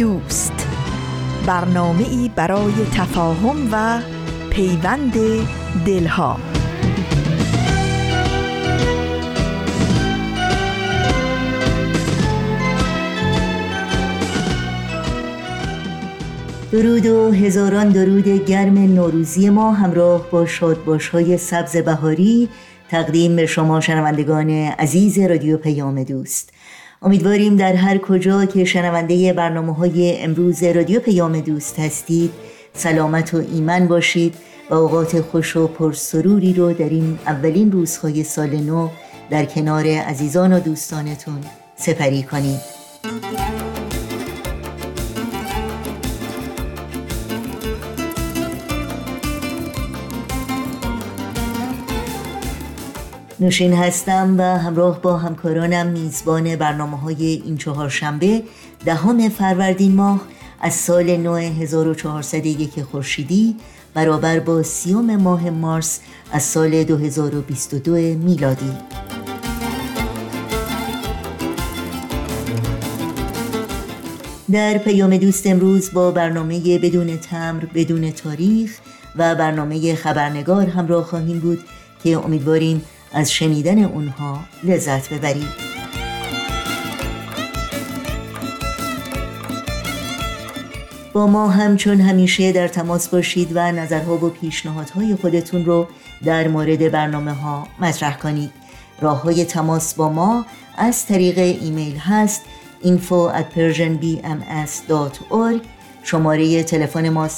دوست. برنامه ای برای تفاهم و پیوند دلها. درود و هزاران درود گرم نوروزی ما همراه با شادباش های سبز بهاری. تقدیم شما شنوندگان عزیز رادیو پیام دوست. امیدواریم در هر کجا که شنونده برنامه های امروز رادیو پیام دوست هستید سلامت و ایمن باشید و اوقات خوش و پرسروری رو در این اولین روزهای سال نو در کنار عزیزان و دوستانتون سپری کنید. نوشین هستم و همراه با همکارانم میزبان برنامه های این چهارشنبه دهم فروردین ماه از سال نو 1401 خورشیدی برابر با سیوم ماه مارس از سال 2022 میلادی. در پیام دوست امروز با برنامه بدون تمر بدون تاریخ و برنامه خبرنگار همراه خواهیم بود که امیدواریم از شنیدن اونها لذت ببرید. با ما همچون همیشه در تماس باشید و نظرها و پیشنهادهای خودتون رو در مورد برنامه ها مطرح کنید. راه های تماس با ما از طریق ایمیل هست info at persianbms.org شماره تلفن ما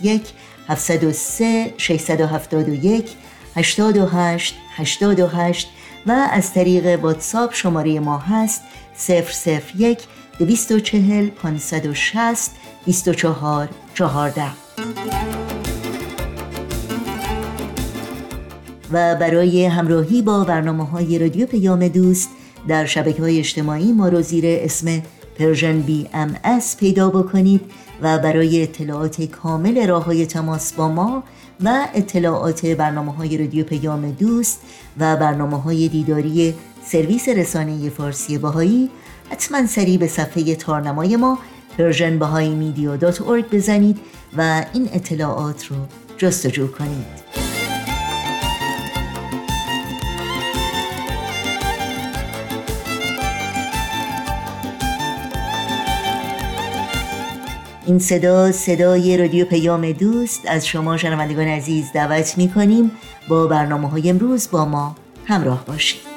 001 703 671 828 828 و از طریق واتساپ شماره ما هست 001 240 560 24 14 و برای همراهی با برنامه های رادیو پیام دوست در شبکه های اجتماعی ما رو زیر اسم Persian BMS پیدا بکنید و برای اطلاعات کامل راه های تماس با ما و اطلاعات برنامه های رادیو پیام دوست و برنامه های دیداری سرویس رسانه فارسی بهایی حتما سری به صفحه تارنمای ما Persian Bahai بزنید و این اطلاعات رو جستجو کنید. این صدا صدای رادیو پیام دوست. از شما شنوندگان عزیز دعوت می کنیم با برنامه های امروز با ما همراه باشید.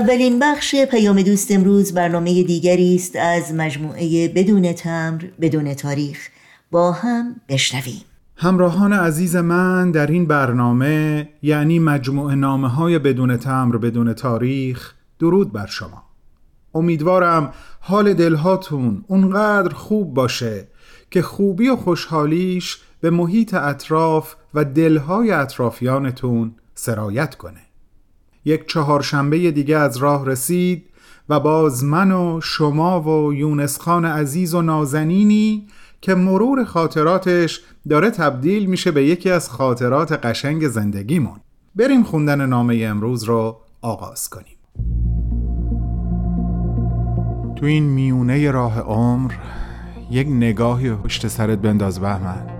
اولین بخش پیام دوست امروز برنامه دیگری است از مجموعه بدون تمر بدون تاریخ. با هم بشنویم. همراهان عزیز من در این برنامه یعنی مجموعه نامه های بدون تمر بدون تاریخ درود بر شما. امیدوارم حال دلهاتون اونقدر خوب باشه که خوبی و خوشحالیش به محیط اطراف و دلهای اطرافیانتون سرایت کنه. یک چهارشنبه دیگه از راه رسید و باز من و شما و یونس خان عزیز و نازنینی که مرور خاطراتش داره تبدیل میشه به یکی از خاطرات قشنگ زندگیمون. بریم خوندن نامه امروز رو آغاز کنیم. تو این میونه راه عمر یک نگاهی پشت سرت بنداز بهمن.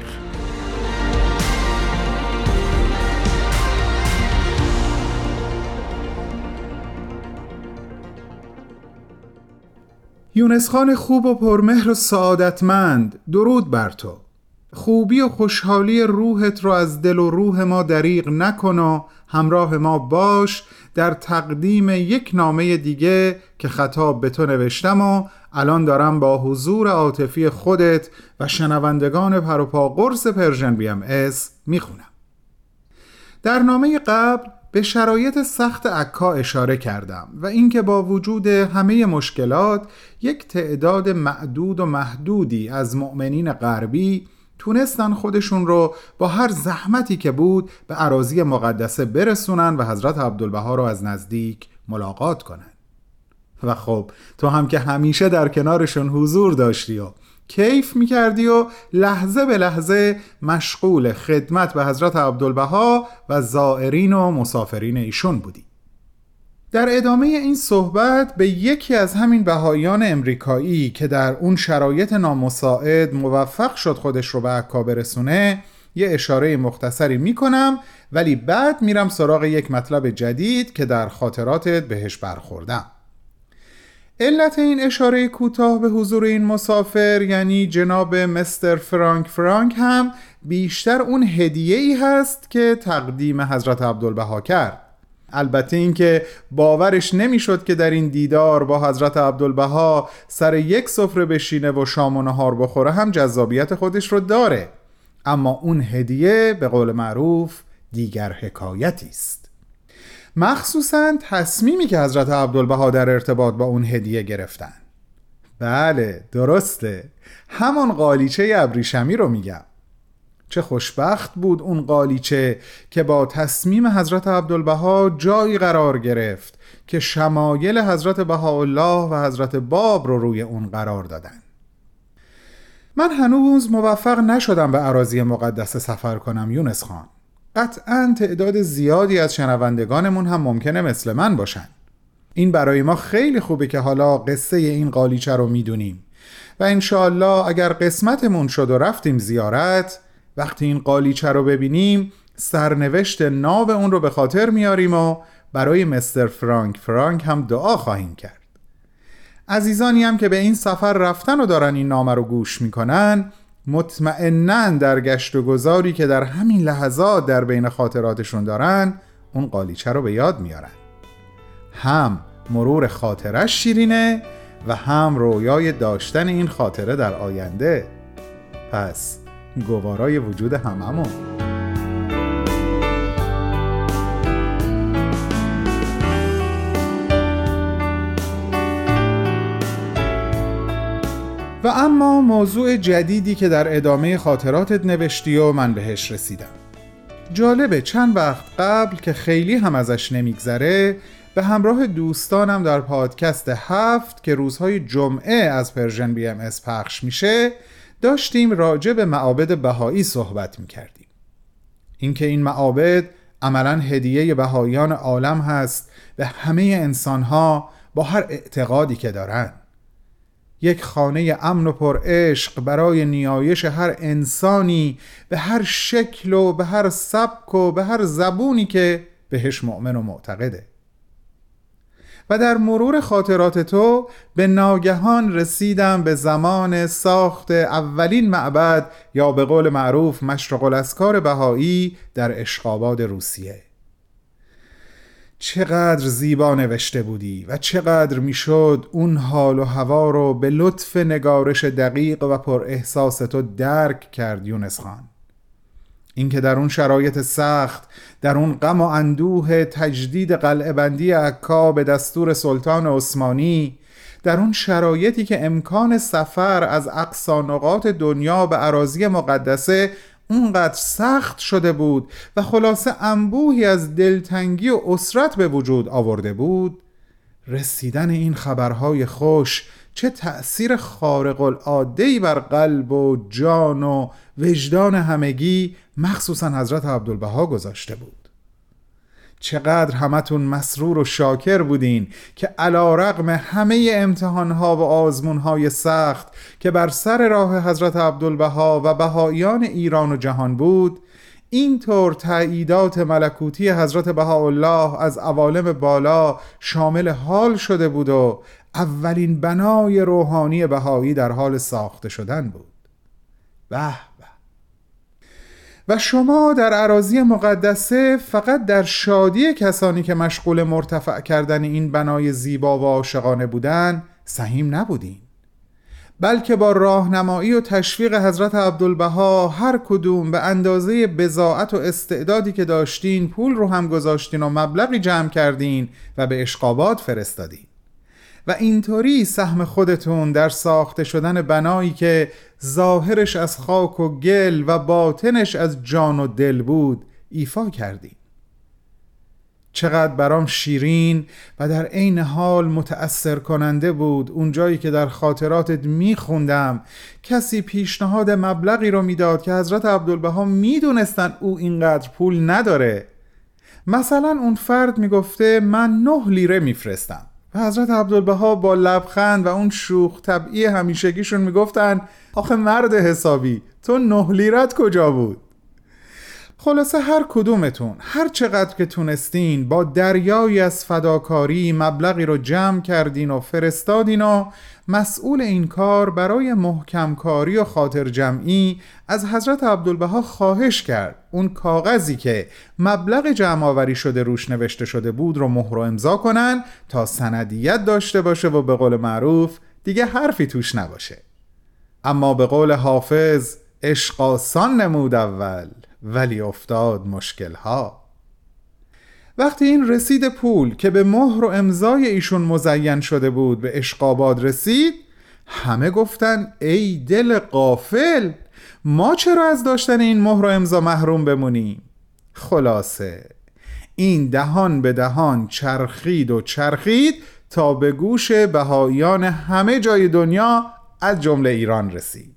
یونس خان خوب و پرمهر و سعادتمند. درود بر تو. خوبی و خوشحالی روحت رو از دل و روح ما دریغ نکن و همراه ما باش در تقدیم یک نامه دیگه که خطاب به تو نوشتم و الان دارم با حضور عاطفی خودت و شنوندگان پروپا قرص Persian BMS می‌خونم. در نامه قبل به شرایط سخت عکا اشاره کردم و اینکه با وجود همه مشکلات یک تعداد معدود و محدودی از مؤمنین غربی تونستن خودشون رو با هر زحمتی که بود به عراضی مقدسه برسونن و حضرت عبدالبها رو از نزدیک ملاقات کنن. و خب تو هم که همیشه در کنارشون حضور داشتی و کیف می‌کردی و لحظه به لحظه مشغول خدمت به حضرت عبدالبها و زائرین و مسافرین ایشون بودی. در ادامه این صحبت به یکی از همین بهاییان امریکایی که در اون شرایط نامساعد موفق شد خودش رو به عکا برسونه یه اشاره مختصری می‌کنم ولی بعد میرم سراغ یک مطلب جدید که در خاطراتت بهش برخوردم. علت این اشاره کوتاه به حضور این مسافر یعنی جناب مستر فرانک فرانک هم بیشتر اون هدیه ای هست که تقدیم حضرت عبدالبها کرد. البته اینکه باورش نمی‌شد که در این دیدار با حضرت عبدالبها سر یک سفره بشینه و شام و نهار بخوره هم جذابیت خودش رو داره. اما اون هدیه به قول معروف دیگر حکایتی است. مخصوصا تصمیمی که حضرت عبدالبها در ارتباط با اون هدیه گرفتن. بله درسته. همان قالیچه ابریشمی رو میگم. چه خوشبخت بود اون قالیچه که با تصمیم حضرت عبدالبها جایی قرار گرفت که شمایل حضرت بهاءالله و حضرت باب رو روی اون قرار دادن. من هنوز موفق نشدم به عراضی مقدس سفر کنم یونس خان. قطعا تعداد زیادی از شنوندگانمون هم ممکنه مثل من باشن. این برای ما خیلی خوبه که حالا قصه این قالیچه رو می‌دونیم. و انشاءالله اگر قسمتمون شد و رفتیم زیارت وقتی این قالیچه رو ببینیم سرنوشت ناو اون رو به خاطر میاریم و برای مستر فرانک فرانک هم دعا خواهیم کرد. عزیزانی هم که به این سفر رفتن و دارن این نامه رو گوش می‌کنن مطمئنا در گشت و گذاری که در همین لحظات در بین خاطراتشون دارن اون قالیچه رو به یاد میارن. هم مرور خاطرش شیرینه و هم رویای داشتن این خاطره در آینده. پس گوارای وجود هممون. و اما موضوع جدیدی که در ادامه خاطراتت نوشتی و من بهش رسیدم. جالبه چند وقت قبل که خیلی هم ازش نمیگذره به همراه دوستانم در پادکست هفت که روزهای جمعه از Persian BMS پخش میشه داشتیم راجع به معابد بهایی صحبت می‌کردیم. اینکه این معابد عملا هدیه بهاییان عالم هست به همه انسانها با هر اعتقادی که دارن یک خانه امن و پر عشق برای نیایش هر انسانی به هر شکل و به هر سبک و به هر زبونی که بهش مؤمن و معتقده. و در مرور خاطرات تو به ناگهان رسیدم به زمان ساخت اولین معبد یا به قول معروف مشرق الاسکار بهایی در اشخاباد روسیه. چقدر زیبا نوشته بودی و چقدر می‌شد اون حال و هوا رو به لطف نگارش دقیق و پر احساس تو درک کرد یونس خان. اینکه در اون شرایط سخت در اون غم و اندوه تجدید قلعه بندی عکا به دستور سلطان عثمانی در اون شرایطی که امکان سفر از اقصا نقاط دنیا به عراضی مقدسه اونقدر سخت شده بود و خلاصه انبوهی از دلتنگی و اسرت به وجود آورده بود رسیدن این خبرهای خوش چه تأثیر خارق العاده بر قلب و جان و وجدان همگی مخصوصا حضرت عبدالبها گذاشته بود. چقدر همتون مسرور و شاکر بودین که علا رقم همه امتحانها و آزمونهای سخت که بر سر راه حضرت عبدالبها و بهایان ایران و جهان بود اینطور تاییدات ملکوتی حضرت بهاءالله از عوالم بالا شامل حال شده بود و اولین بنای روحانی بهایی در حال ساخته شدن بود. به و شما در عراضی مقدسه فقط در شادی کسانی که مشغول مرتفع کردن این بنای زیبا و عاشقانه بودن سهیم نبودین. بلکه با راهنمایی و تشویق حضرت عبدالبها هر کدوم به اندازه بزاعت و استعدادی که داشتین پول رو هم گذاشتین و مبلغی جمع کردین و به اشقابات فرستادین. و اینطوری سهم خودتون در ساخته شدن بنایی که ظاهرش از خاک و گل و باطنش از جان و دل بود ایفا کردیم چقدر برام شیرین و در عین حال متأثر کننده بود اونجایی که در خاطراتت میخوندم. کسی پیشنهاد مبلغی رو می‌داد که حضرت عبدالبها می‌دونستن او اینقدر پول نداره. مثلا اون فرد می‌گفته من نه لیره میفرستم. و حضرت عبدالبها با لبخند و اون شوخ طبعی همیشگیشون می‌گفتن آخه مرد حسابی تو نه لیرت کجا بود؟ خلاصه هر کدومتون هر چقدر که تونستین با دریایی از فداکاری مبلغی رو جمع کردین و فرستادین و مسئول این کار برای محکم کاری و خاطر جمعی از حضرت عبدالبها خواهش کرد. اون کاغذی که مبلغ جمع آوری شده روش نوشته شده بود رو مهر و امضا کنن تا سندیت داشته باشه و به قول معروف دیگه حرفی توش نباشه. اما به قول حافظ عشق آسان نمود اول. ولی افتاد مشکل ها وقتی این رسید پول که به مهر و امضای ایشون مزین شده بود به اشقاباد رسید همه گفتن ای دل قافل ما چرا از داشتن این مهر و امضا محروم بمونیم؟ خلاصه این دهان به دهان چرخید و چرخید تا به گوش بهایان همه جای دنیا از جمله ایران رسید.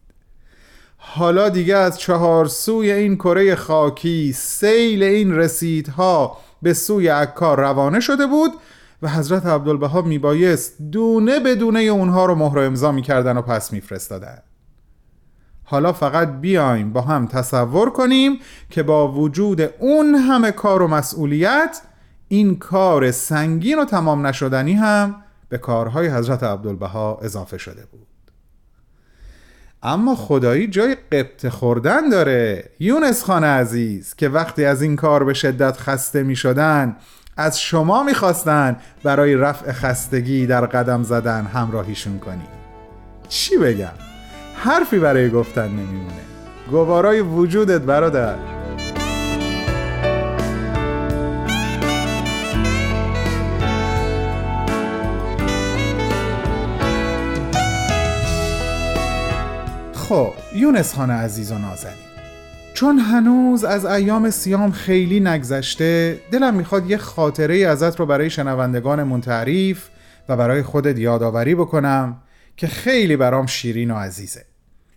حالا دیگه از چهار سوی این کره خاکی سیل این رسیدها به سوی عکا روانه شده بود و حضرت عبدالبها میبایست دونه بدونه اونها رو مهر امضا می‌کردن و پس میفرستادن. حالا فقط بیایم با هم تصور کنیم که با وجود اون همه کار و مسئولیت این کار سنگین و تمام نشدنی هم به کارهای حضرت عبدالبها اضافه شده بود. اما خدایی جای قبط خوردن داره. یونس خان عزیز که وقتی از این کار به شدت خسته می شدن از شما می‌خواستن برای رفع خستگی در قدم زدن همراهیشون کنی. چی بگم؟ حرفی برای گفتن نمیمونه. گوارای وجودت برادر. خب یونس خان عزیز و نازنین. چون هنوز از ایام سیام خیلی نگذشته دلم می‌خواد یه خاطره ازت رو برای شنوندگانمون تعریف و برای خودت یادآوری بکنم که خیلی برام شیرین و عزیزه.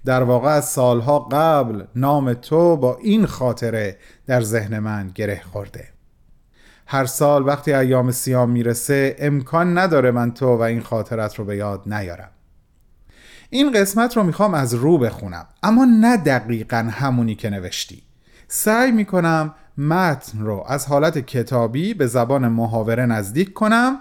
در واقع از سالها قبل نام تو با این خاطره در ذهن من گره خورده. هر سال وقتی ایام سیام می‌رسه امکان نداره من تو و این خاطرت رو به یاد نیارم. این قسمت رو می‌خوام از رو بخونم. اما نه دقیقا همونی که نوشتی. سعی می‌کنم متن رو از حالت کتابی به زبان محاوره نزدیک کنم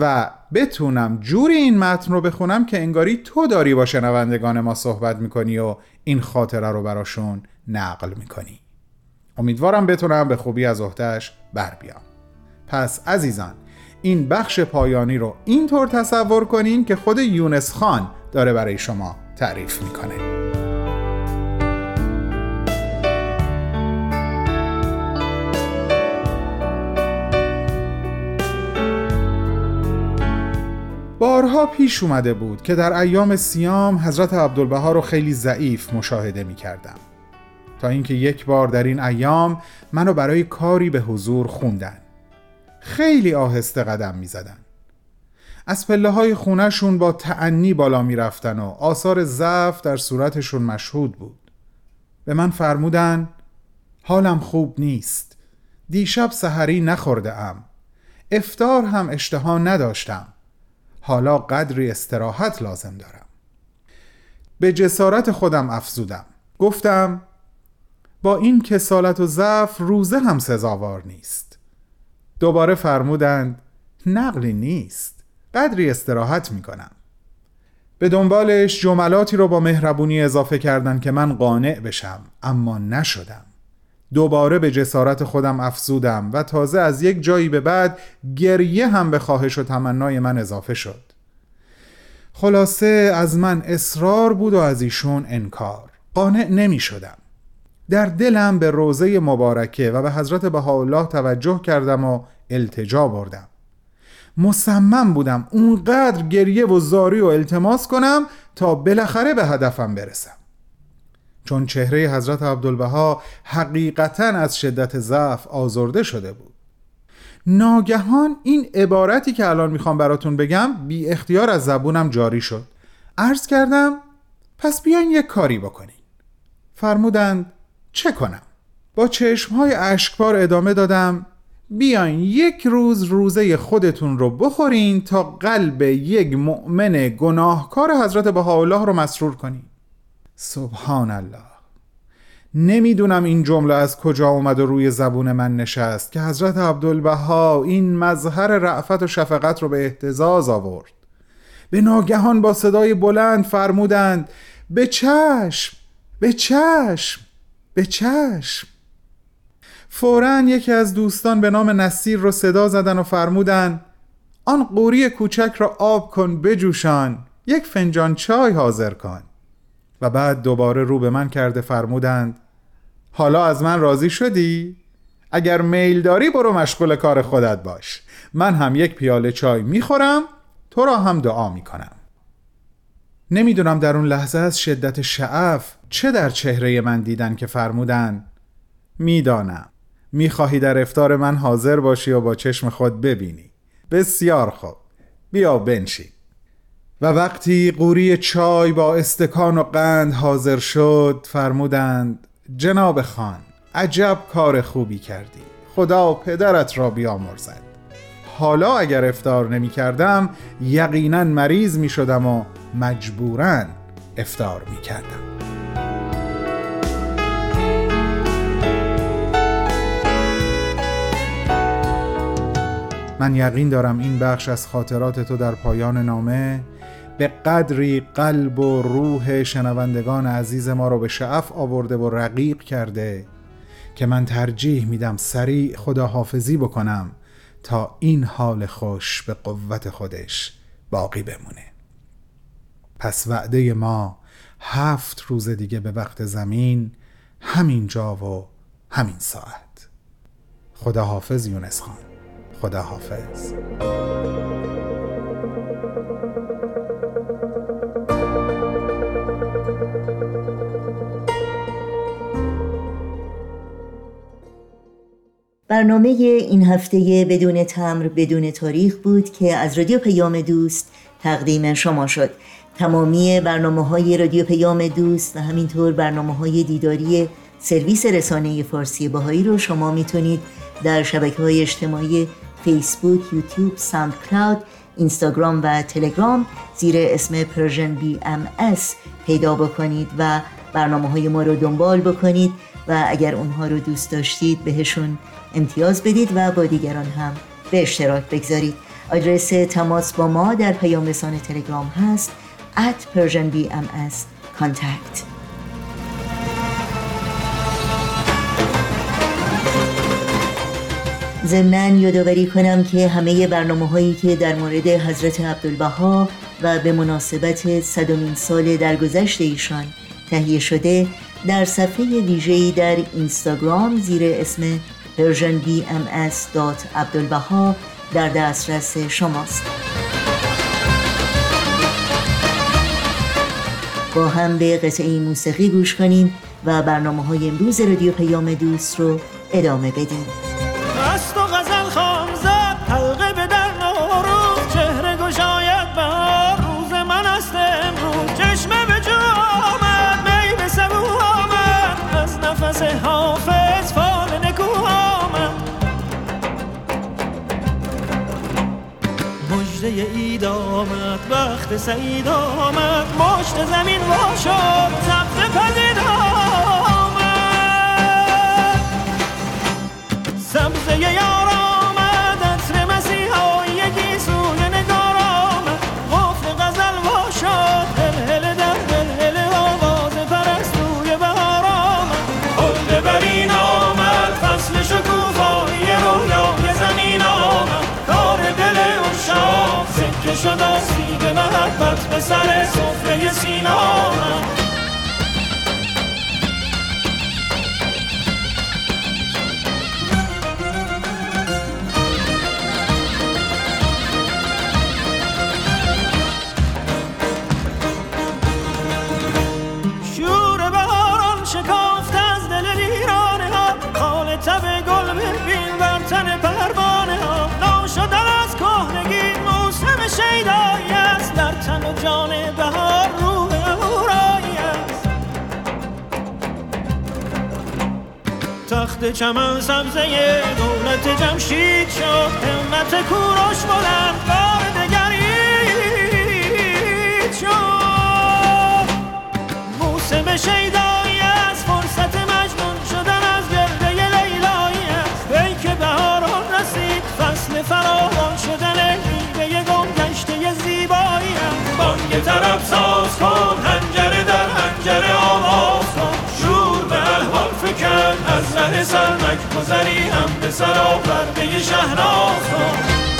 و بتونم جوری این متن رو بخونم که انگاری تو داری با شنوندگان ما صحبت می‌کنی و این خاطره رو براشون نقل می‌کنی. امیدوارم بتونم به خوبی از عهدهش بر بیام. پس عزیزان این بخش پایانی رو اینطور تصور کنین که خود یونس خان داره برای شما تعریف می‌کنه. بارها پیش اومده بود که در ایام سیام حضرت عبدالبها رو خیلی ضعیف مشاهده می کردم تا اینکه یک بار در این ایام منو برای کاری به حضور خوندن. خیلی آهسته قدم می زدن از پله های خونهشون با تعنی بالا می رفتن و آثار ضعف در صورتشون مشهود بود. به من فرمودن حالم خوب نیست. دیشب سحری نخورده ام افتار هم اشتها نداشتم. حالا قدری استراحت لازم دارم. به جسارت خودم افزودم. گفتم با این کسالت و ضعف روزه هم سزاوار نیست. دوباره فرمودند نقلی نیست. قدری استراحت می کنم به دنبالش جملاتی رو با مهربونی اضافه کردن که من قانع بشم اما نشدم. دوباره به جسارت خودم افزودم و تازه از یک جایی به بعد گریه هم به خواهش و تمنای من اضافه شد. خلاصه از من اصرار بود و از ایشون انکار. قانع نمی شدم در دلم به روزه مبارکه و به حضرت بهاءالله توجه کردم و التجا بردم. مصمم بودم اونقدر گریه و زاری و التماس کنم تا بالاخره به هدفم برسم. چون چهره حضرت عبدالبها حقیقتا از شدت ضعف آزرده شده بود. ناگهان این عبارتی که الان می‌خوام براتون بگم بی اختیار از زبونم جاری شد. عرض کردم پس بیاین یک کاری بکنین. فرمودند چه کنم؟ با چشمهای اشکبار ادامه دادم بیاین یک روز روزه خودتون رو بخورین تا قلب یک مؤمن گناهکار حضرت بهاءالله رو مسرور کنین. سبحان الله نمی‌دونم این جمله از کجا اومد و روی زبون من نشست که حضرت عبدالبها این مظهر رعفت و شفقت رو به احتزاز آورد. به ناگهان با صدای بلند فرمودند به چشم به چشم. به چشم. فورا یکی از دوستان به نام نصیر رو صدا زدن و فرمودن آن قوری کوچک را آب کن بجوشان یک فنجان چای حاضر کن. و بعد دوباره رو به من کرده فرمودند حالا از من راضی شدی؟ اگر میل داری برو مشغول کار خودت باش. من هم یک پیاله چای می‌خورم تو را هم دعا می‌کنم. نمی‌دونم در اون لحظه از شدت شعف چه در چهره من دیدن که فرمودن. می‌دانم. می‌خواهی در افتار من حاضر باشی و با چشم خود ببینی. بسیار خوب. بیا بنشین. و وقتی قوری چای با استکان و قند حاضر شد فرمودند جناب خان عجب کار خوبی کردی. خدا پدرت را بیامرزد. حالا اگر افتار نمی کردم یقینا مریض می شدم و مجبورا افتار می کردم من یقین دارم این بخش از خاطرات تو در پایان نامه به قدری قلب و روح شنوندگان عزیز ما رو به شعف آورده و رقیق کرده که من ترجیح میدم سریع خداحافظی بکنم. تا این حال خوش به قوت خودش باقی بمونه. پس وعده ما هفت روز دیگه به وقت زمین همین جا و همین ساعت. خداحافظ یونس خان. خداحافظ. برنامه این هفته بدون تمر بدون تاریخ بود که از رادیو پیام دوست تقدیم شما شد. تمامی برنامه های رادیو پیام دوست و همینطور برنامه های دیداری سرویس رسانه فارسی بهایی رو شما می‌تونید در شبکه های اجتماعی فیسبوک، یوتیوب، ساند کلاود، اینستاگرام و تلگرام زیر اسم Persian BMS پیدا بکنید و برنامه های ما رو دنبال بکنید و اگر اونها رو دوست داشتید بهشون امتیاز بدید و با دیگران هم به اشتراک بگذارید. آدرس تماس با ما در پیام رسان تلگرام هست at Persian BMS contact. ضمنا یادآوری کنم که همه برنامه هایی که در مورد حضرت عبدالبها و به مناسبت صدمین سال درگذشت ایشان تهیه شده در صفحه ویژه‌ای در اینستاگرام زیر اسم persianbms.abdulbaha در دسترس شماست. با هم به قطعه موسیقی گوش کنیم و برنامه های امروز رادیو پیام دوست رو ادامه بدیم. وقت سعید آمد مشت زمین وا شد سبز پدید آمد. سبزه محبت به سر تخت چمن سبزه دولت جمشید شد. همت کوروش بلند بار دگرید شد. موسم شیدایی از فرصت مجنون شدن از گرده لیلایی است. ای که بهاران رسید فصل فراوان شدن میوه گم گشته زیبایی است. بانگ طرب ساز کن هنجره در هنجره آواز از ره سرمک گذری هم به سرا پرده شهناز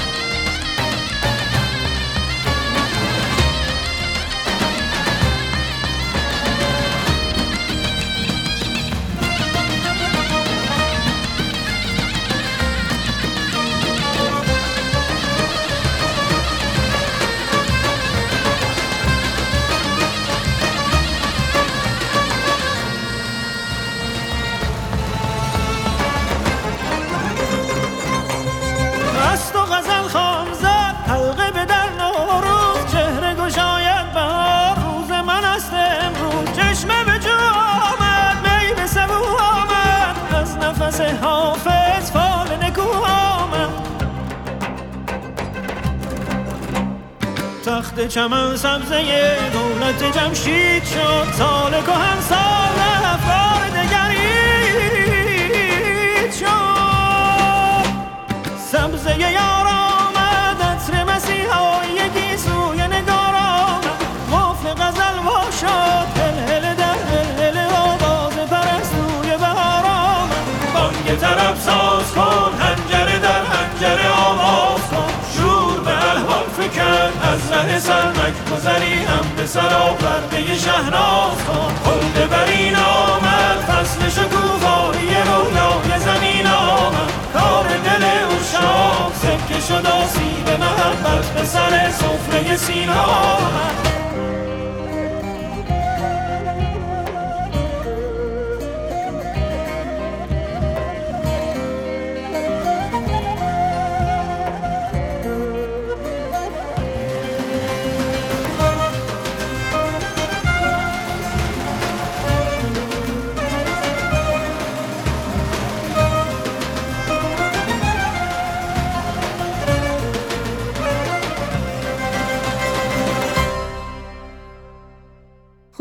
تخت چمن سبزه دولت جمشید شد سال کهن سال افکار دگرید شد. سبزه یار از ره سرمک گذری هم به سرا پرده شهناز کن خلد برین آمد فصل شکوفایی رویای زمین آمد. کار دل اشاق سکه شد آسیب محبت به سر سفره سینا آمد.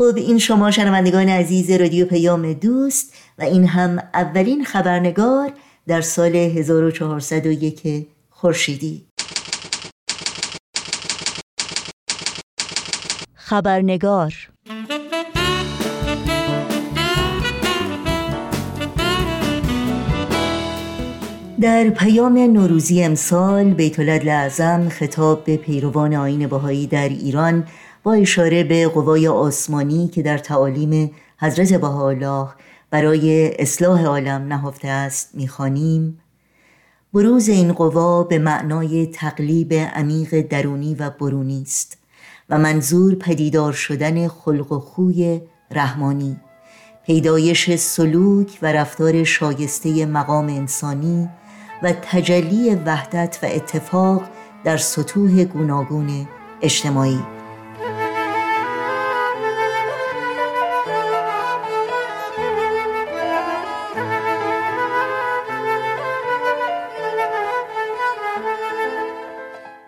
خب این شما شنوندگان عزیز رادیو پیام دوست و این هم اولین خبرنگار در سال 1401 خورشیدی. خبرنگار در پیام نوروزی امسال بیت اعظم خطاب به پیروان آین بهایی در ایران با اشاره به قوای آسمانی که در تعالیم حضرت بهاءالله برای اصلاح عالم نهفته است می‌خوانیم. بروز این قوا به معنای تقلیب عمیق درونی و برونی است و منظور پدیدار شدن خلق و خوی رحمانی. پیدایش سلوک و رفتار شایسته مقام انسانی و تجلی وحدت و اتفاق در سطوح گوناگون اجتماعی.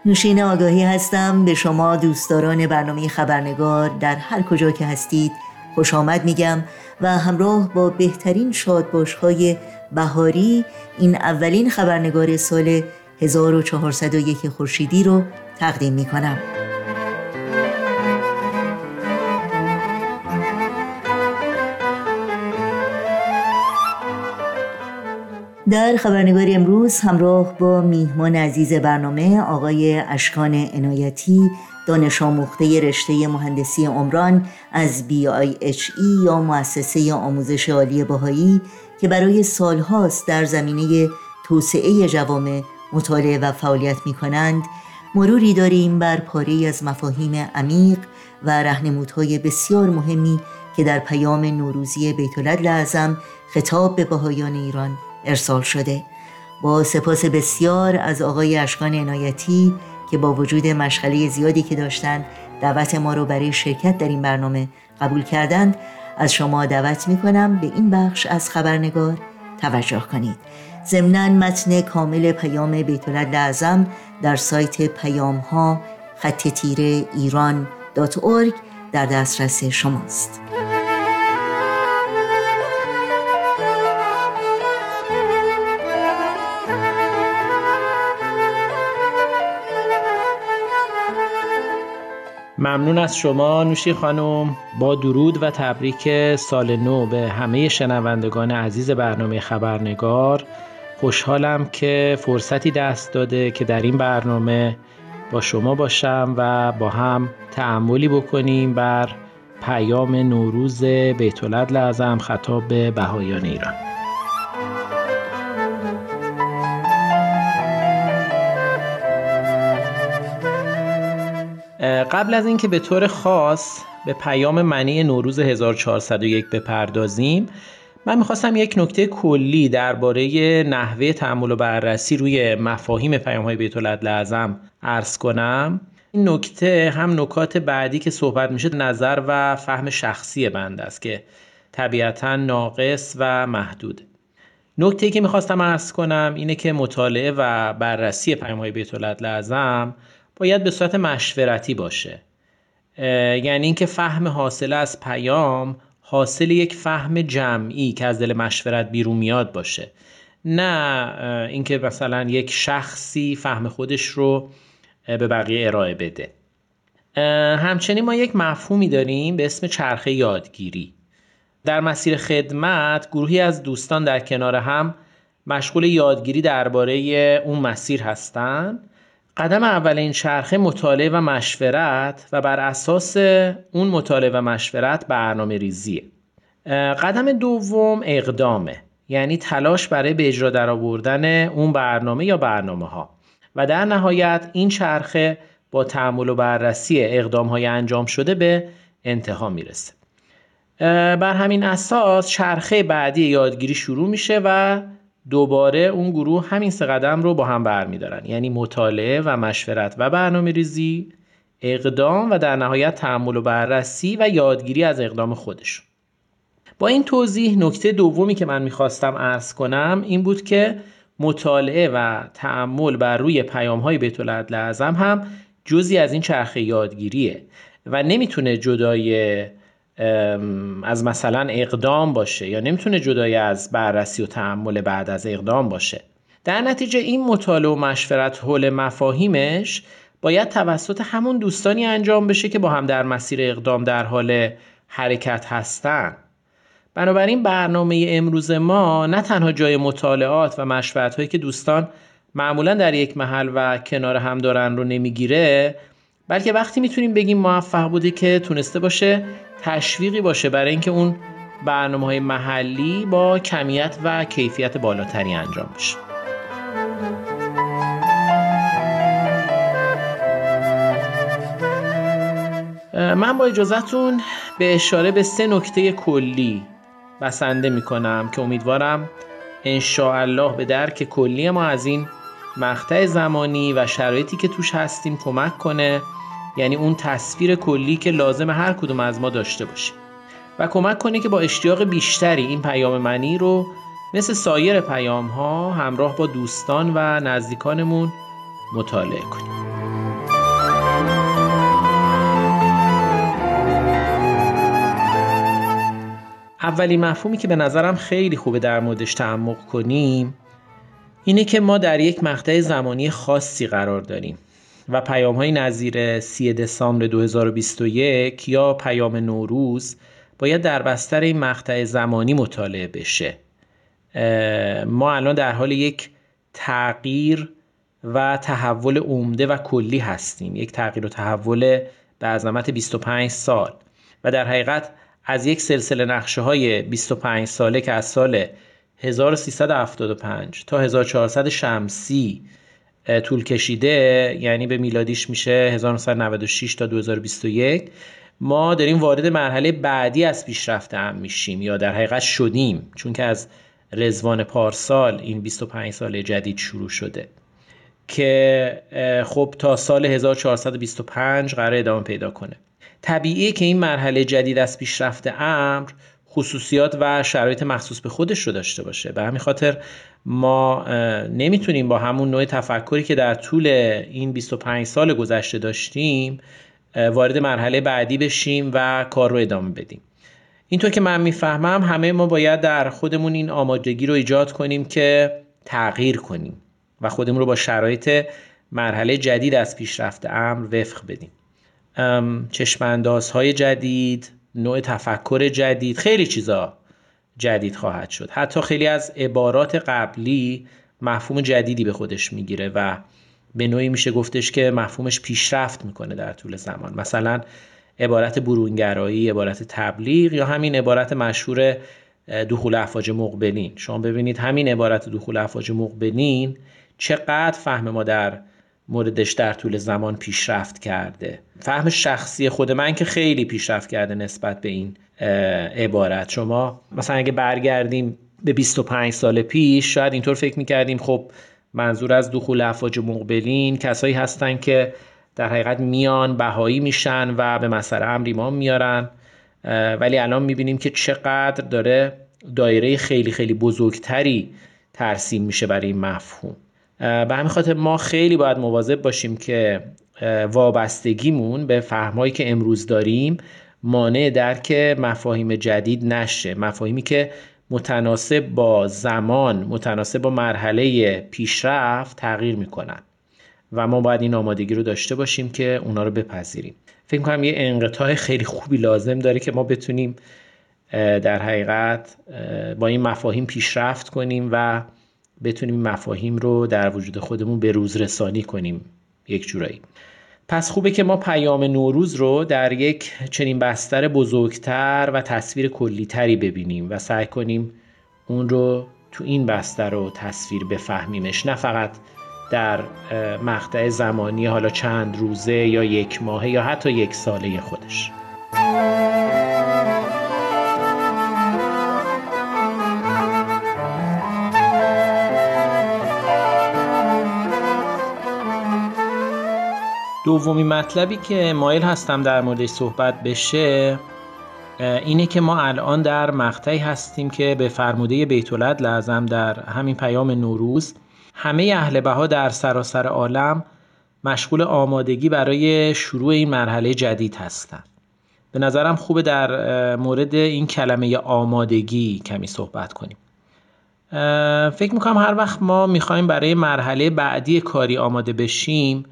نوشین آگاهی هستم. به شما دوستداران برنامه خبرنگار در هر کجا که هستید خوش آمد میگم و همراه با بهترین شادباشهای بهاری این اولین خبرنگار سال 1401 خورشیدی رو تقدیم می‌کنم. در خبرنگاری امروز همراه با میهمان عزیز برنامه آقای اشکان عنایتی دانش آموخته رشته مهندسی عمران از BIHE یا مؤسسه آموزش عالی باهایی که برای سالهاست در زمینه توسعه جوامع مطالعه و فعالیت می کنند مروری داریم بر پاره از مفاهیم عمیق و رهنمودهای بسیار مهمی که در پیام نوروزی بیت لازم خطاب به بهایان ایران ارسال شده. با سپاس بسیار از آقای اشکان عنایتی که با وجود مشغله زیادی که داشتند دعوت ما رو برای شرکت در این برنامه قبول کردند از شما دعوت می کنم به این بخش از خبرنگار توجه کنید. ضمنا متن کامل پیام بیت لازم در سایت پیام ها خط تیره ایران در دسترس شماست. ممنون از شما نوشی خانم. با درود و تبریک سال نو به همه شنوندگان عزیز برنامه خبرنگار. خوشحالم که فرصتی دست داده که در این برنامه با شما باشم و با هم تعملی بکنیم بر پیام نوروز بیتولد لازم خطاب به بهایان ایران. قبل از اینکه به طور خاص به پیام معنی نوروز 1401 بپردازیم من می‌خواستم یک نکته کلی درباره نحوه تعمل و بررسی روی مفاهیم پیام های بیت لازم عرض کنم. این نکته هم نکات بعدی که صحبت میشه نظر و فهم شخصی بند است که طبیعتا ناقص و محدود. نکته که می‌خواستم عرض کنم اینه که مطالعه و بررسی پیام های بیت لازم باید به صورت مشورتی باشه. یعنی اینکه فهم حاصل از پیام حاصل یک فهم جمعی که از دل مشورت بیرون میاد باشه. نه اینکه مثلا یک شخصی فهم خودش رو به بقیه ارائه بده. همچنین ما یک مفهومی داریم به اسم چرخه یادگیری. در مسیر خدمت گروهی از دوستان در کنار هم مشغول یادگیری درباره اون مسیر هستند قدم اول این چرخه مطالعه و مشورت و بر اساس اون مطالعه و مشورت برنامه ریزیه. قدم دوم اقدامه. یعنی تلاش برای به اجرا درآوردن اون برنامه یا برنامه ها و در نهایت این چرخه با تعمل و بررسی اقدام های انجام شده به انتها می‌رسه. بر همین اساس چرخه بعدی یادگیری شروع میشه و دوباره اون گروه همین سه قدم رو با هم برمیدارن. یعنی مطالعه و مشورت و برنامه ریزی اقدام و در نهایت تحمل و بررسی و یادگیری از اقدام خودشون. با این توضیح نکته دومی که من می‌خواستم ارز کنم این بود که مطالعه و تعمل بر روی پیام های بیت لازم هم جزی از این چرخه یادگیریه و نمی‌تونه جدای از مثلا اقدام باشه یا نمی‌تونه جدای از بررسی و تعمل بعد از اقدام باشه. در نتیجه این مطالعه و مشورت حول مفاهیمش باید توسط همون دوستانی انجام بشه که با هم در مسیر اقدام در حال حرکت هستن. بنابراین برنامه امروز ما نه تنها جای مطالعات و مشورت هایی که دوستان معمولا در یک محل و کنار هم دارن رو نمی‌گیره بلکه وقتی می‌تونیم بگیم موفق بوده که تونسته باشه تشویقی باشه برای اینکه اون برنامه های محلی با کمیت و کیفیت بالاتری انجام بشه. من با اجازهتون به اشاره به سه نکته کلی بسنده می کنم که امیدوارم الله به درک کلی ما از این مقطع زمانی و شرایطی که توش هستیم کمک کنه. یعنی اون تصویر کلی که لازم هر کدوم از ما داشته باشیم و کمک کنه که با اشتیاق بیشتری این پیام منی رو مثل سایر پیام ها همراه با دوستان و نزدیکانمون مطالعه کنیم. اولین مفهومی که به نظرم خیلی خوبه در موردش تعمق کنیم اینه که ما در یک مقطع زمانی خاصی قرار داریم. و پیام های نظیر 3 دسامبر 2021 یا پیام نوروز باید در بستر این مقطع زمانی مطالعه بشه. ما الان در حال یک تغییر و تحول عمده و کلی هستیم. یک تغییر و تحول به عظمت 25 سال. و در حقیقت از یک سلسله نقشه های 25 ساله که از سال 1375 تا 1400 شمسی طول کشیده یعنی به میلادیش میشه 1996 تا 2021 ما داریم وارد مرحله بعدی از پیشرفت هم میشیم یا در حقیقت شدیم چون که از رزوان پارسال این 25 سال جدید شروع شده که خب تا سال 1425 قرار ادامه پیدا کنه. طبیعیه که این مرحله جدید از پیشرفت امر خصوصیات و شرایط مخصوص به خودش رو داشته باشه. به همین خاطر ما نمی‌تونیم با همون نوع تفکری که در طول این 25 سال گذشته داشتیم وارد مرحله بعدی بشیم و کار رو ادامه بدیم. اینطور که من می‌فهمم همه ما باید در خودمون این آمادگی رو ایجاد کنیم که تغییر کنیم و خودمون رو با شرایط مرحله جدید از پیشرفت امر وفق بدیم. چشماندازهای جدید نوع تفکر جدید خیلی چیزا جدید خواهد شد. حتی خیلی از عبارات قبلی مفهوم جدیدی به خودش می‌گیره و به نوعی میشه گفتش که مفهومش پیشرفت می‌کنه در طول زمان. مثلا عبارت برونگرایی عبارت تبلیغ یا همین عبارت مشهور دخول افواج مقبلین. شما ببینید همین عبارت دخول افواج مقبلین چقدر فهم ما در موردش در طول زمان پیشرفت کرده. فهم شخصی خود من که خیلی پیشرفت کرده نسبت به این عبارت. شما مثلا اگه برگردیم به 25 سال پیش شاید اینطور فکر می‌کردیم خب منظور از دخول افواج مقبلین کسایی هستن که در حقیقت میان بهایی میشن و به مسئله امر ایمان میارن. ولی الان می‌بینیم که چقدر داره دایره خیلی خیلی بزرگتری ترسیم میشه برای این مفهوم. به همین خاطر ما خیلی باید مواظب باشیم که وابستگیمون به فهمایی که امروز داریم مانع درک مفاهیم جدید نشه. مفاهیمی که متناسب با زمان متناسب با مرحله پیشرفت تغییر می‌کنن. و ما باید این آمادگی رو داشته باشیم که اونا رو بپذیریم. فکر کنم یه انقطاع خیلی خوبی لازم داره که ما بتونیم در حقیقت با این مفاهیم پیشرفت کنیم و بتونیم مفاهیم رو در وجود خودمون به روز رسانی کنیم یک جورایی. پس خوبه که ما پیام نوروز رو در یک چنین بستر بزرگتر و تصویر کلیتری ببینیم و سعی کنیم اون رو تو این بستر رو تصویر بفهمیمش. نه فقط در مقطع زمانی حالا چند روزه یا یک ماهه یا حتی یک ساله خودش. دومی مطلبی که مایل هستم در موردش صحبت بشه اینه که ما الان در مقطعی هستیم که به فرموده بیت لازم در همین پیام نوروز همه اهل بها در سراسر عالم مشغول آمادگی برای شروع این مرحله جدید هستند. به نظرم خوبه در مورد این کلمه آمادگی کمی صحبت کنیم. فکر می‌کنم هر وقت ما می‌خوایم برای مرحله بعدی کاری آماده بشیم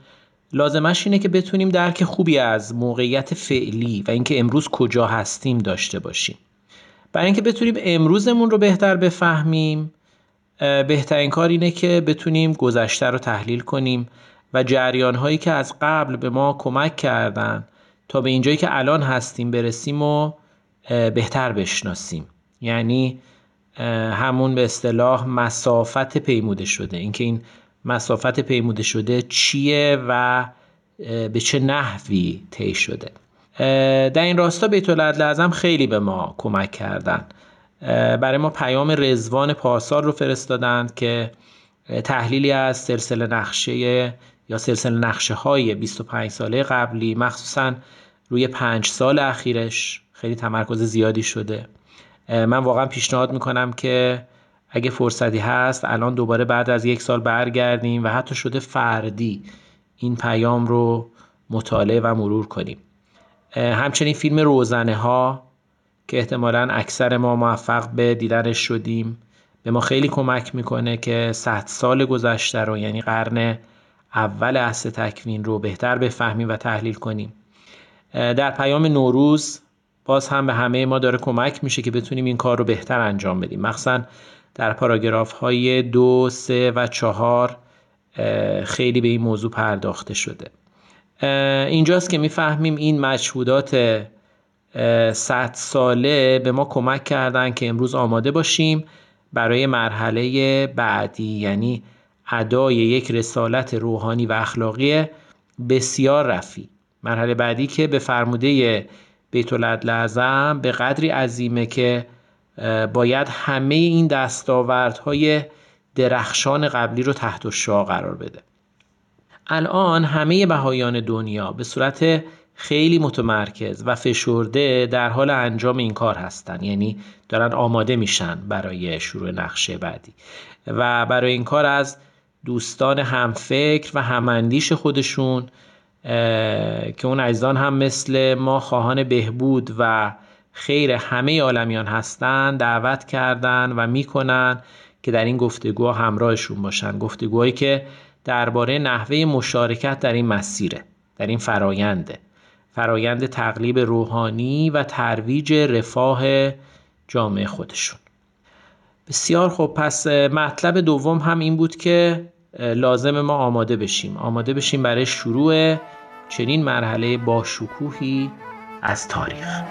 لازمش اینه که بتونیم درک خوبی از موقعیت فعلی و اینکه امروز کجا هستیم داشته باشیم. برای اینکه بتونیم امروزمون رو بهتر بفهمیم بهترین کار اینه که بتونیم گذشته رو تحلیل کنیم و جریان هایی که از قبل به ما کمک کردن تا به اینجایی که الان هستیم برسیم و بهتر بشناسیم. یعنی همون به اصطلاح مسافت پیموده شده. اینکه این مسافت پیموده شده چیه و به چه نحوی طی شده. در این راستا بیت لازم خیلی به ما کمک کردن برای ما پیام رزوان پارسال رو فرستادند که تحلیلی از سلسله نقشه یا سلسله نقشه های 25 ساله قبلی مخصوصا روی پنج سال اخیرش خیلی تمرکز زیادی شده. من واقعا پیشنهاد می‌کنم که اگه فرصتی هست الان دوباره بعد از یک سال برگردیم و حتی شده فردی این پیام رو مطالعه و مرور کنیم. همچنین فیلم روزنه ها که احتمالا اکثر ما موفق به دیدنش شدیم به ما خیلی کمک می‌کنه که صد سال گذشته رو یعنی قرن اول اصل تکوین رو بهتر بفهمیم و تحلیل کنیم. در پیام نوروز باز هم به همه ما داره کمک میشه که بتونیم این کار رو بهتر انجام بدیم. مخصوصا در پاراگراف های دو، سه و چهار خیلی به این موضوع پرداخته شده. اینجاست که می‌فهمیم این مشهودات صد ساله به ما کمک کردن که امروز آماده باشیم برای مرحله بعدی یعنی ادای یک رسالت روحانی و اخلاقی بسیار رفی مرحله بعدی که به فرموده بیت اعظم به قدری عظیمه که باید همه این دستاوردهای درخشان قبلی رو تحت شعا قرار بده. الان همه بهایان دنیا به صورت خیلی متمرکز و فشرده در حال انجام این کار هستن. یعنی دارن آماده میشن برای شروع نقشه بعدی. و برای این کار از دوستان همفکر و هماندیش خودشون که اون عزیزان هم مثل ما خواهان بهبود و خیر همه عالمیان هستند دعوت کردن و می‌کنن که در این گفتگوها همراهشون باشن. گفتگوهایی که درباره نحوه مشارکت در این مسیره در این فراینده فرایند تقلیب روحانی و ترویج رفاه جامعه خودشون. بسیار خب پس مطلب دوم هم این بود که لازم ما آماده بشیم. آماده بشیم برای شروع چنین مرحله با شکوهی از تاریخ.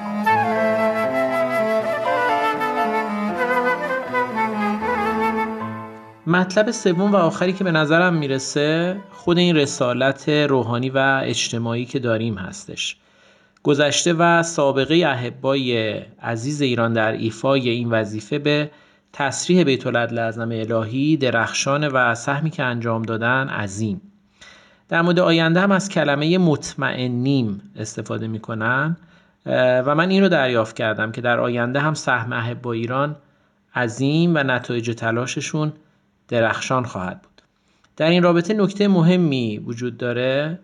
مطلب سوم و آخری که به نظرم می‌رسه خود این رسالت روحانی و اجتماعی که داریم هستش. گذشته و سابقه احبای عزیز ایران در ایفای این وظیفه به تصریح بیت الاعظم الهی درخشان و سهمی که انجام دادن عظیم. در مورد آینده هم از کلمه مطمئنیم استفاده می‌کنن و من این رو دریافت کردم که در آینده هم سهم احبای ایران عظیم و نتایج تلاششون درخشان خواهد بود. در این رابطه نکته مهمی وجود داره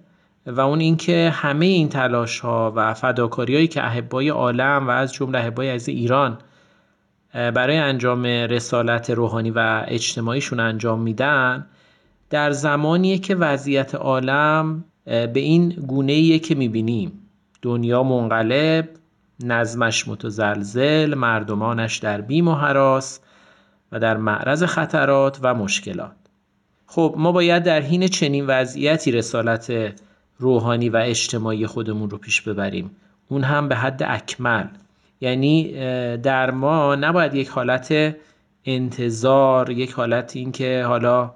و اون اینکه همه این تلاش ها و فداکاری که احبای عالم و از جمله احبای از ایران برای انجام رسالت روحانی و اجتماعیشون انجام میدن در زمانیه که وضعیت عالم به این گونه که می‌بینیم. دنیا منقلب نظمش متزلزل مردمانش در بیم و حراس و در معرض خطرات و مشکلات. خب ما باید در حین چنین وضعیتی رسالت روحانی و اجتماعی خودمون رو پیش ببریم. اون هم به حد اکمل. یعنی در ما نباید یک حالت انتظار یک حالت این که حالا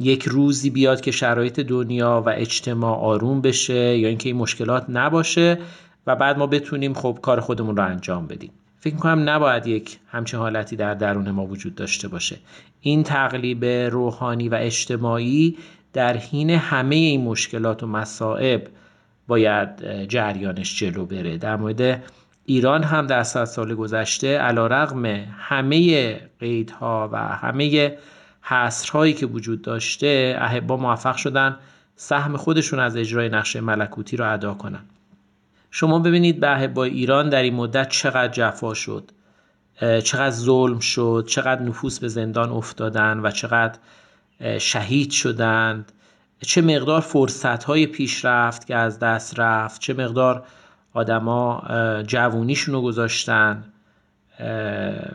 یک روزی بیاد که شرایط دنیا و اجتماع آروم بشه یا اینکه این مشکلات نباشه و بعد ما بتونیم خب کار خودمون رو انجام بدیم. فکر می‌کنم نباید یک همچین حالتی در درون ما وجود داشته باشه. این تقلیب روحانی و اجتماعی در حین همه این مشکلات و مصائب باید جریانش جلو بره. در مورد ایران هم در صد سال گذشته علا رغم همه قیدها و همه حصرهایی که وجود داشته احبا موفق شدن سهم خودشون از اجرای نقشه ملکوتی رو ادا کنن. شما ببینید به با ایران در این مدت چقدر جفا شد چقدر ظلم شد چقدر نفوس به زندان افتادن و چقدر شهید شدند. چه مقدار فرصت های پیشرفت که از دست رفت چه مقدار آدما جوونیشون رو گذاشتن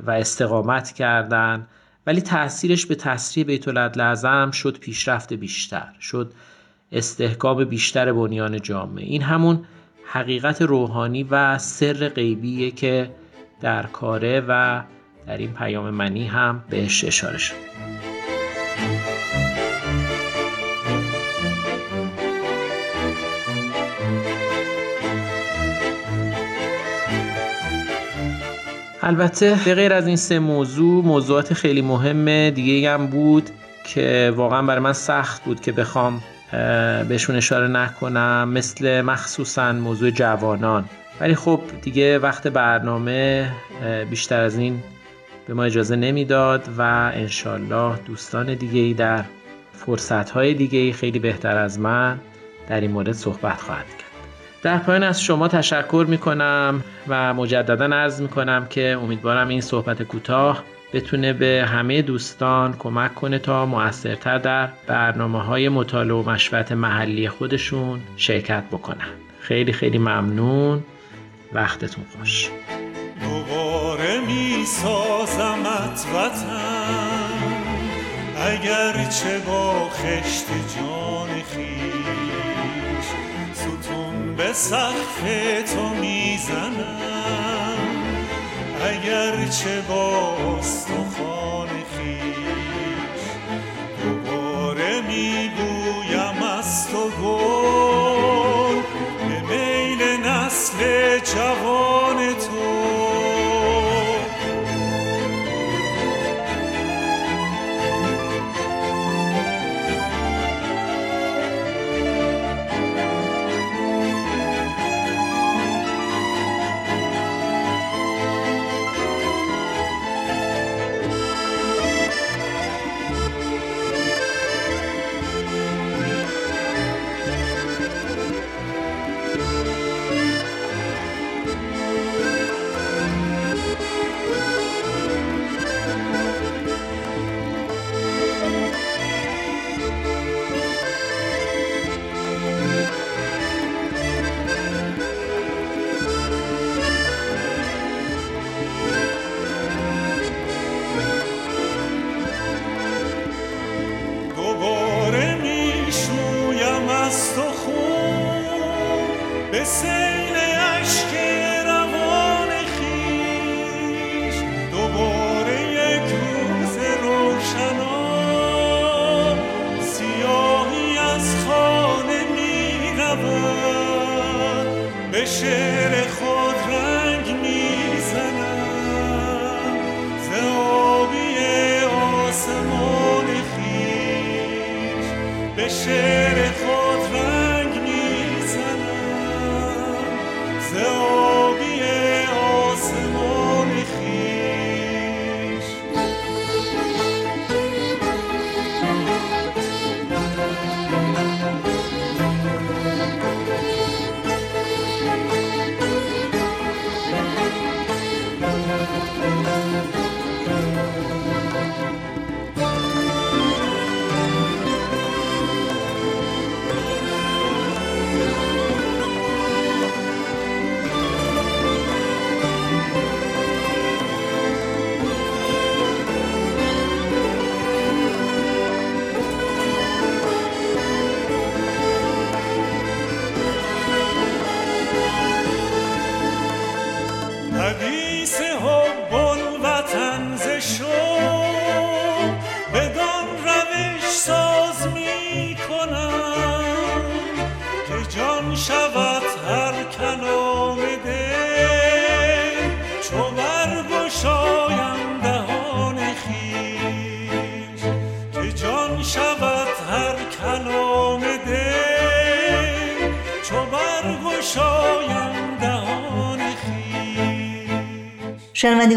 و استقامت کردن. ولی تاثیرش به تسریع بیت لازم شد پیشرفت بیشتر شد استحکام بیشتر بنیان جامعه. این همون حقیقت روحانی و سر غیبیه که در کاره و در این پیام منی هم بهش اشاره شد. البته به غیر از این سه موضوع موضوعات خیلی مهم دیگه هم بود که واقعا برای من سخت بود که بخوام بهشون اشاره نکنم مثل مخصوصا موضوع جوانان. ولی خب دیگه وقت برنامه بیشتر از این به ما اجازه نمی‌داد و انشالله دوستان دیگه ای در فرصت های دیگه ای خیلی بهتر از من در این مورد صحبت خواهد کرد. در پایان از شما تشکر می کنم و مجددا عرض می کنم که امیدوارم این صحبت کوتاه بتونه به همه دوستان کمک کنه تا موثرتر در برنامه های مطالعه و مشورت محلی خودشون شرکت بکنن. خیلی خیلی ممنون. وقتتون خوش. دوباره می سازمت وطن اگر چه با خشت جان خیش ستون به سقف تو می‌زنم. اگر چه با استخوان خیش دوباره می‌گویم از تو گل. به میل نسل جوان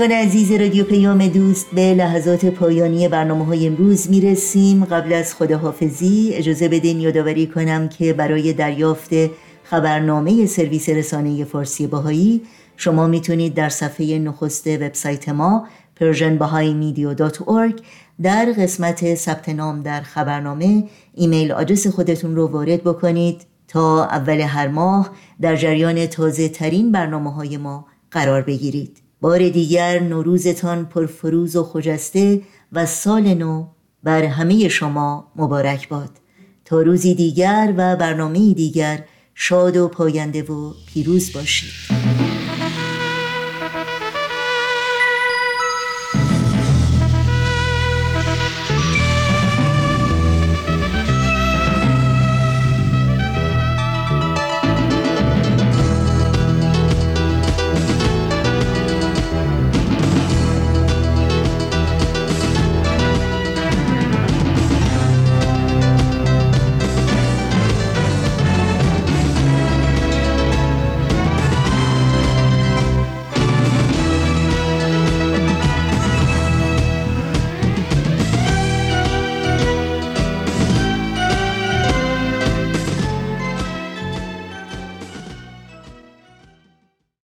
شنوندگان عزیز رادیو پیام دوست به لحظات پایانی برنامه های امروز می رسیم قبل از خداحافظی اجازه بدین یادآوری کنم که برای دریافت خبرنامه سرویس رسانه فارسی باهایی شما می‌تونید در صفحه نخست وبسایت ما persianbahaimedia.org در قسمت ثبت نام در خبرنامه ایمیل آدرس خودتون رو وارد بکنید تا اول هر ماه در جریان تازه ترین برنامه های ما قرار بگیرید. بار دیگر نوروزتان پرفروز و خجسته و سال نو بر همه شما مبارک باد. تا روزی دیگر و برنامه دیگر شاد و پاینده و پیروز باشید.